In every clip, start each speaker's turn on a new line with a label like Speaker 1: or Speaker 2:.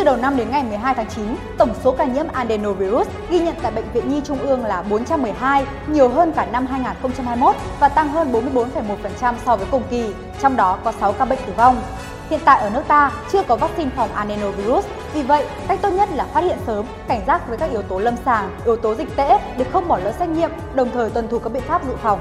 Speaker 1: từ đầu năm đến ngày 12 tháng 9, tổng số ca nhiễm adenovirus ghi nhận tại Bệnh viện Nhi Trung ương là 412, nhiều hơn cả năm 2021 và tăng hơn 44,1% so với cùng kỳ, trong đó có 6 ca bệnh tử vong. Hiện tại ở nước ta chưa có vaccine phòng adenovirus, vì vậy cách tốt nhất là phát hiện sớm, cảnh giác với các yếu tố lâm sàng, yếu tố dịch tễ để không bỏ lỡ xét nghiệm, đồng thời tuân thủ các biện pháp dự phòng.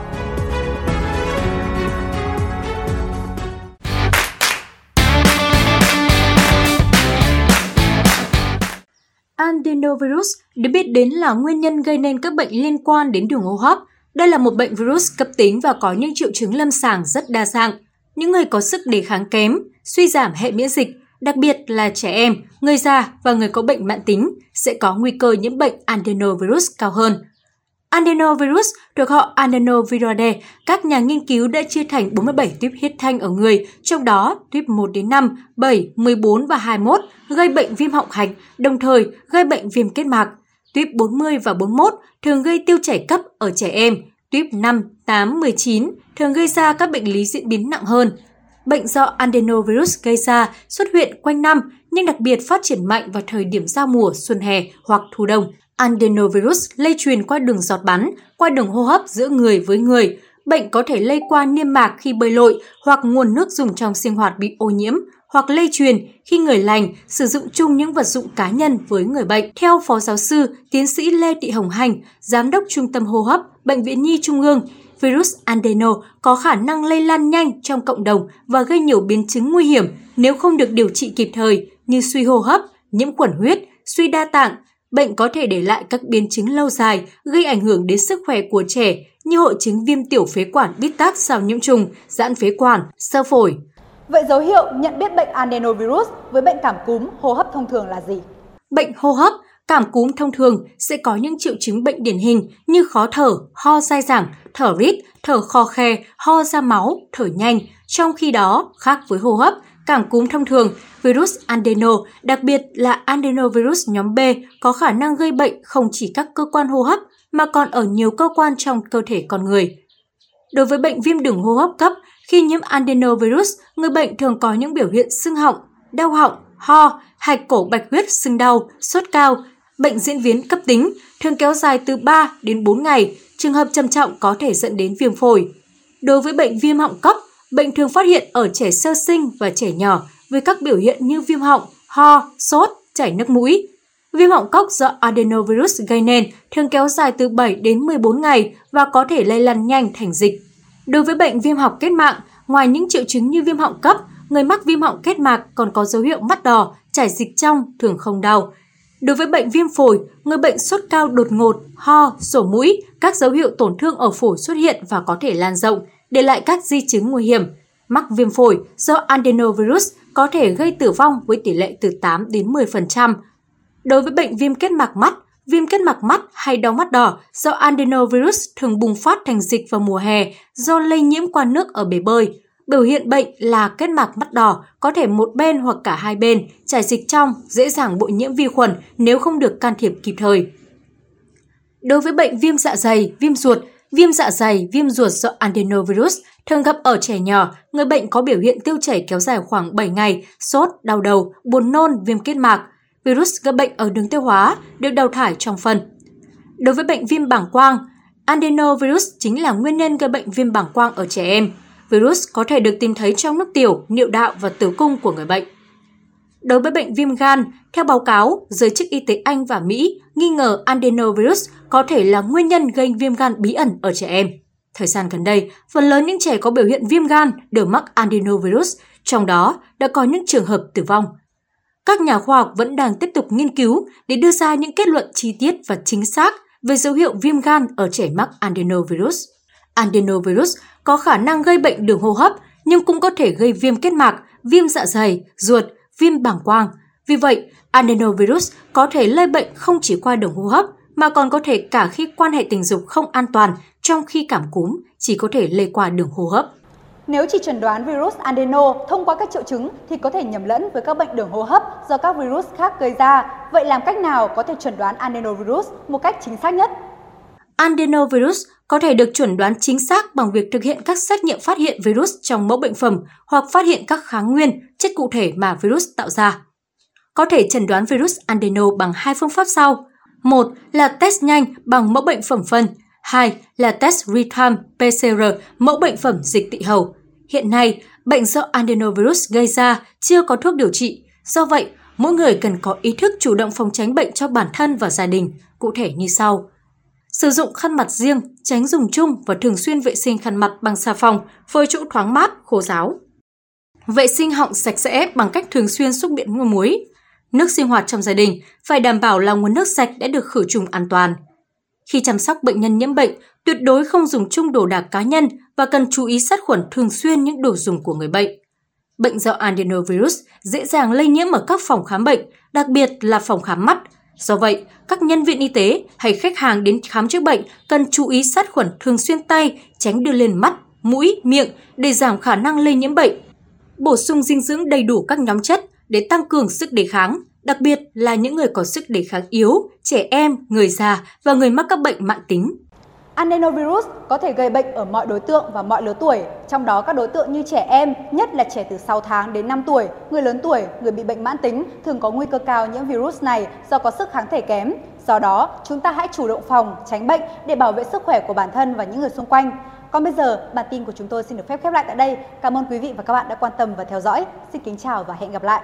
Speaker 2: Adenovirus được biết đến là nguyên nhân gây nên các bệnh liên quan đến đường hô hấp. Đây là một bệnh virus cấp tính và có những triệu chứng lâm sàng rất đa dạng. Những người có sức đề kháng kém, suy giảm hệ miễn dịch, đặc biệt là trẻ em, người già và người có bệnh mãn tính sẽ có nguy cơ nhiễm bệnh adenovirus cao hơn. Adenovirus thuộc họ Adenoviridae, các nhà nghiên cứu đã chia thành 47 tuyếp huyết thanh ở người, trong đó tuyếp 1 đến 5, 7, 14 và 21 gây bệnh viêm họng hạch, đồng thời gây bệnh viêm kết mạc. Tuyếp 40 và 41 thường gây tiêu chảy cấp ở trẻ em, tuyếp 5, 8, 19 thường gây ra các bệnh lý diễn biến nặng hơn. Bệnh do adenovirus gây ra xuất hiện quanh năm nhưng đặc biệt phát triển mạnh vào thời điểm giao mùa, xuân hè hoặc thu đông. Adenovirus lây truyền qua đường giọt bắn, qua đường hô hấp giữa người với người. Bệnh có thể lây qua niêm mạc khi bơi lội hoặc nguồn nước dùng trong sinh hoạt bị ô nhiễm, hoặc lây truyền khi người lành sử dụng chung những vật dụng cá nhân với người bệnh. Theo Phó Giáo sư, Tiến sĩ Lê Thị Hồng Hành, Giám đốc Trung tâm Hô hấp, Bệnh viện Nhi Trung ương, virus adeno có khả năng lây lan nhanh trong cộng đồng và gây nhiều biến chứng nguy hiểm nếu không được điều trị kịp thời như suy hô hấp, nhiễm khuẩn huyết, suy đa tạng, bệnh có thể để lại các biến chứng lâu dài, gây ảnh hưởng đến sức khỏe của trẻ như hội chứng viêm tiểu phế quản bít tắc sau nhiễm trùng, giãn phế quản, sơ phổi.
Speaker 1: Vậy dấu hiệu nhận biết bệnh adenovirus với bệnh cảm cúm hô hấp thông thường là gì?
Speaker 2: Bệnh hô hấp, cảm cúm thông thường sẽ có những triệu chứng bệnh điển hình như khó thở, ho dai dẳng, thở rít, thở khò khe, ho ra máu, thở nhanh. Trong khi đó, khác với hô hấp, cảm cúm thông thường, virus adeno, đặc biệt là adenovirus nhóm B có khả năng gây bệnh không chỉ các cơ quan hô hấp mà còn ở nhiều cơ quan trong cơ thể con người. Đối với bệnh viêm đường hô hấp cấp, khi nhiễm adenovirus, người bệnh thường có những biểu hiện sưng họng, đau họng, ho, hạch cổ bạch huyết sưng đau, sốt cao. Bệnh diễn biến cấp tính, thường kéo dài từ 3 đến 4 ngày, trường hợp trầm trọng có thể dẫn đến viêm phổi. Đối với bệnh viêm họng cấp, bệnh thường phát hiện ở trẻ sơ sinh và trẻ nhỏ với các biểu hiện như viêm họng, ho, sốt, chảy nước mũi. Viêm họng cốc do adenovirus gây nên thường kéo dài từ 7 đến 14 ngày và có thể lây lan nhanh thành dịch. Đối với bệnh viêm họng kết mạc ngoài những triệu chứng như viêm họng cấp, người mắc viêm họng kết mạc còn có dấu hiệu mắt đỏ, chảy dịch trong, thường không đau. Đối với bệnh viêm phổi, người bệnh sốt cao đột ngột, ho, sổ mũi, các dấu hiệu tổn thương ở phổi xuất hiện và có thể lan rộng, để lại các di chứng nguy hiểm. Mắc viêm phổi do adenovirus có thể gây tử vong với tỷ lệ từ 8 đến 10%. Đối với bệnh viêm kết mạc mắt, viêm kết mạc mắt hay đau mắt đỏ do adenovirus thường bùng phát thành dịch vào mùa hè do lây nhiễm qua nước ở bể bơi. Biểu hiện bệnh là kết mạc mắt đỏ, có thể một bên hoặc cả hai bên, chảy dịch trong, dễ dàng bội nhiễm vi khuẩn nếu không được can thiệp kịp thời. Đối với bệnh viêm dạ dày, viêm ruột, viêm dạ dày, viêm ruột do adenovirus thường gặp ở trẻ nhỏ, người bệnh có biểu hiện tiêu chảy kéo dài khoảng 7 ngày, sốt, đau đầu, buồn nôn, viêm kết mạc. Virus gây bệnh ở đường tiêu hóa được đào thải trong phân. Đối với bệnh viêm bảng quang, adenovirus chính là nguyên nhân gây bệnh viêm bảng quang ở trẻ em. Virus có thể được tìm thấy trong nước tiểu, niệu đạo và tử cung của người bệnh. Đối với bệnh viêm gan, theo báo cáo, giới chức y tế Anh và Mỹ nghi ngờ adenovirus có thể là nguyên nhân gây viêm gan bí ẩn ở trẻ em. Thời gian gần đây, phần lớn những trẻ có biểu hiện viêm gan đều mắc adenovirus, trong đó đã có những trường hợp tử vong. Các nhà khoa học vẫn đang tiếp tục nghiên cứu để đưa ra những kết luận chi tiết và chính xác về dấu hiệu viêm gan ở trẻ mắc adenovirus. Adenovirus có khả năng gây bệnh đường hô hấp nhưng cũng có thể gây viêm kết mạc, viêm dạ dày, ruột, viêm bàng quang. Vì vậy, adenovirus có thể lây bệnh không chỉ qua đường hô hấp mà còn có thể cả khi quan hệ tình dục không an toàn, trong khi cảm cúm chỉ có thể lây qua đường hô hấp.
Speaker 1: Nếu chỉ chẩn đoán virus adeno thông qua các triệu chứng thì có thể nhầm lẫn với các bệnh đường hô hấp do các virus khác gây ra. Vậy làm cách nào có thể chẩn đoán adenovirus một cách chính xác nhất?
Speaker 2: Adenovirus có thể được chuẩn đoán chính xác bằng việc thực hiện các xét nghiệm phát hiện virus trong mẫu bệnh phẩm hoặc phát hiện các kháng nguyên, chất cụ thể mà virus tạo ra. có thể chẩn đoán virus adeno bằng hai phương pháp sau. Một là test nhanh bằng mẫu bệnh phẩm phân, hai là test real-time PCR mẫu bệnh phẩm dịch tị hầu. Hiện nay, bệnh do adenovirus gây ra chưa có thuốc điều trị, do vậy mỗi người cần có ý thức chủ động phòng tránh bệnh cho bản thân và gia đình, cụ thể như sau. Sử dụng khăn mặt riêng, tránh dùng chung và thường xuyên vệ sinh khăn mặt bằng xà phòng với chỗ thoáng mát, khô ráo. Vệ sinh họng sạch sẽ bằng cách thường xuyên xúc miệng ngô muối. Nước sinh hoạt trong gia đình phải đảm bảo là nguồn nước sạch đã được khử trùng an toàn. Khi chăm sóc bệnh nhân nhiễm bệnh, tuyệt đối không dùng chung đồ đạc cá nhân và cần chú ý sát khuẩn thường xuyên những đồ dùng của người bệnh. Bệnh do adenovirus dễ dàng lây nhiễm ở các phòng khám bệnh, đặc biệt là phòng khám mắt. Do vậy, các nhân viên y tế hay khách hàng đến khám chữa bệnh cần chú ý sát khuẩn thường xuyên tay, tránh đưa lên mắt, mũi, miệng để giảm khả năng lây nhiễm bệnh. Bổ sung dinh dưỡng đầy đủ các nhóm chất để tăng cường sức đề kháng, đặc biệt là những người có sức đề kháng yếu, trẻ em, người già và người mắc các bệnh mãn tính.
Speaker 1: Adenovirus có thể gây bệnh ở mọi đối tượng và mọi lứa tuổi, trong đó các đối tượng như trẻ em, nhất là trẻ từ 6 tháng đến 5 tuổi, người lớn tuổi, người bị bệnh mãn tính thường có nguy cơ cao nhiễm virus này do có sức kháng thể kém. Do đó, chúng ta hãy chủ động phòng, tránh bệnh để bảo vệ sức khỏe của bản thân và những người xung quanh. Còn bây giờ, bản tin của chúng tôi xin được phép khép lại tại đây. Cảm ơn quý vị và các bạn đã quan tâm và theo dõi. Xin kính chào và hẹn gặp lại.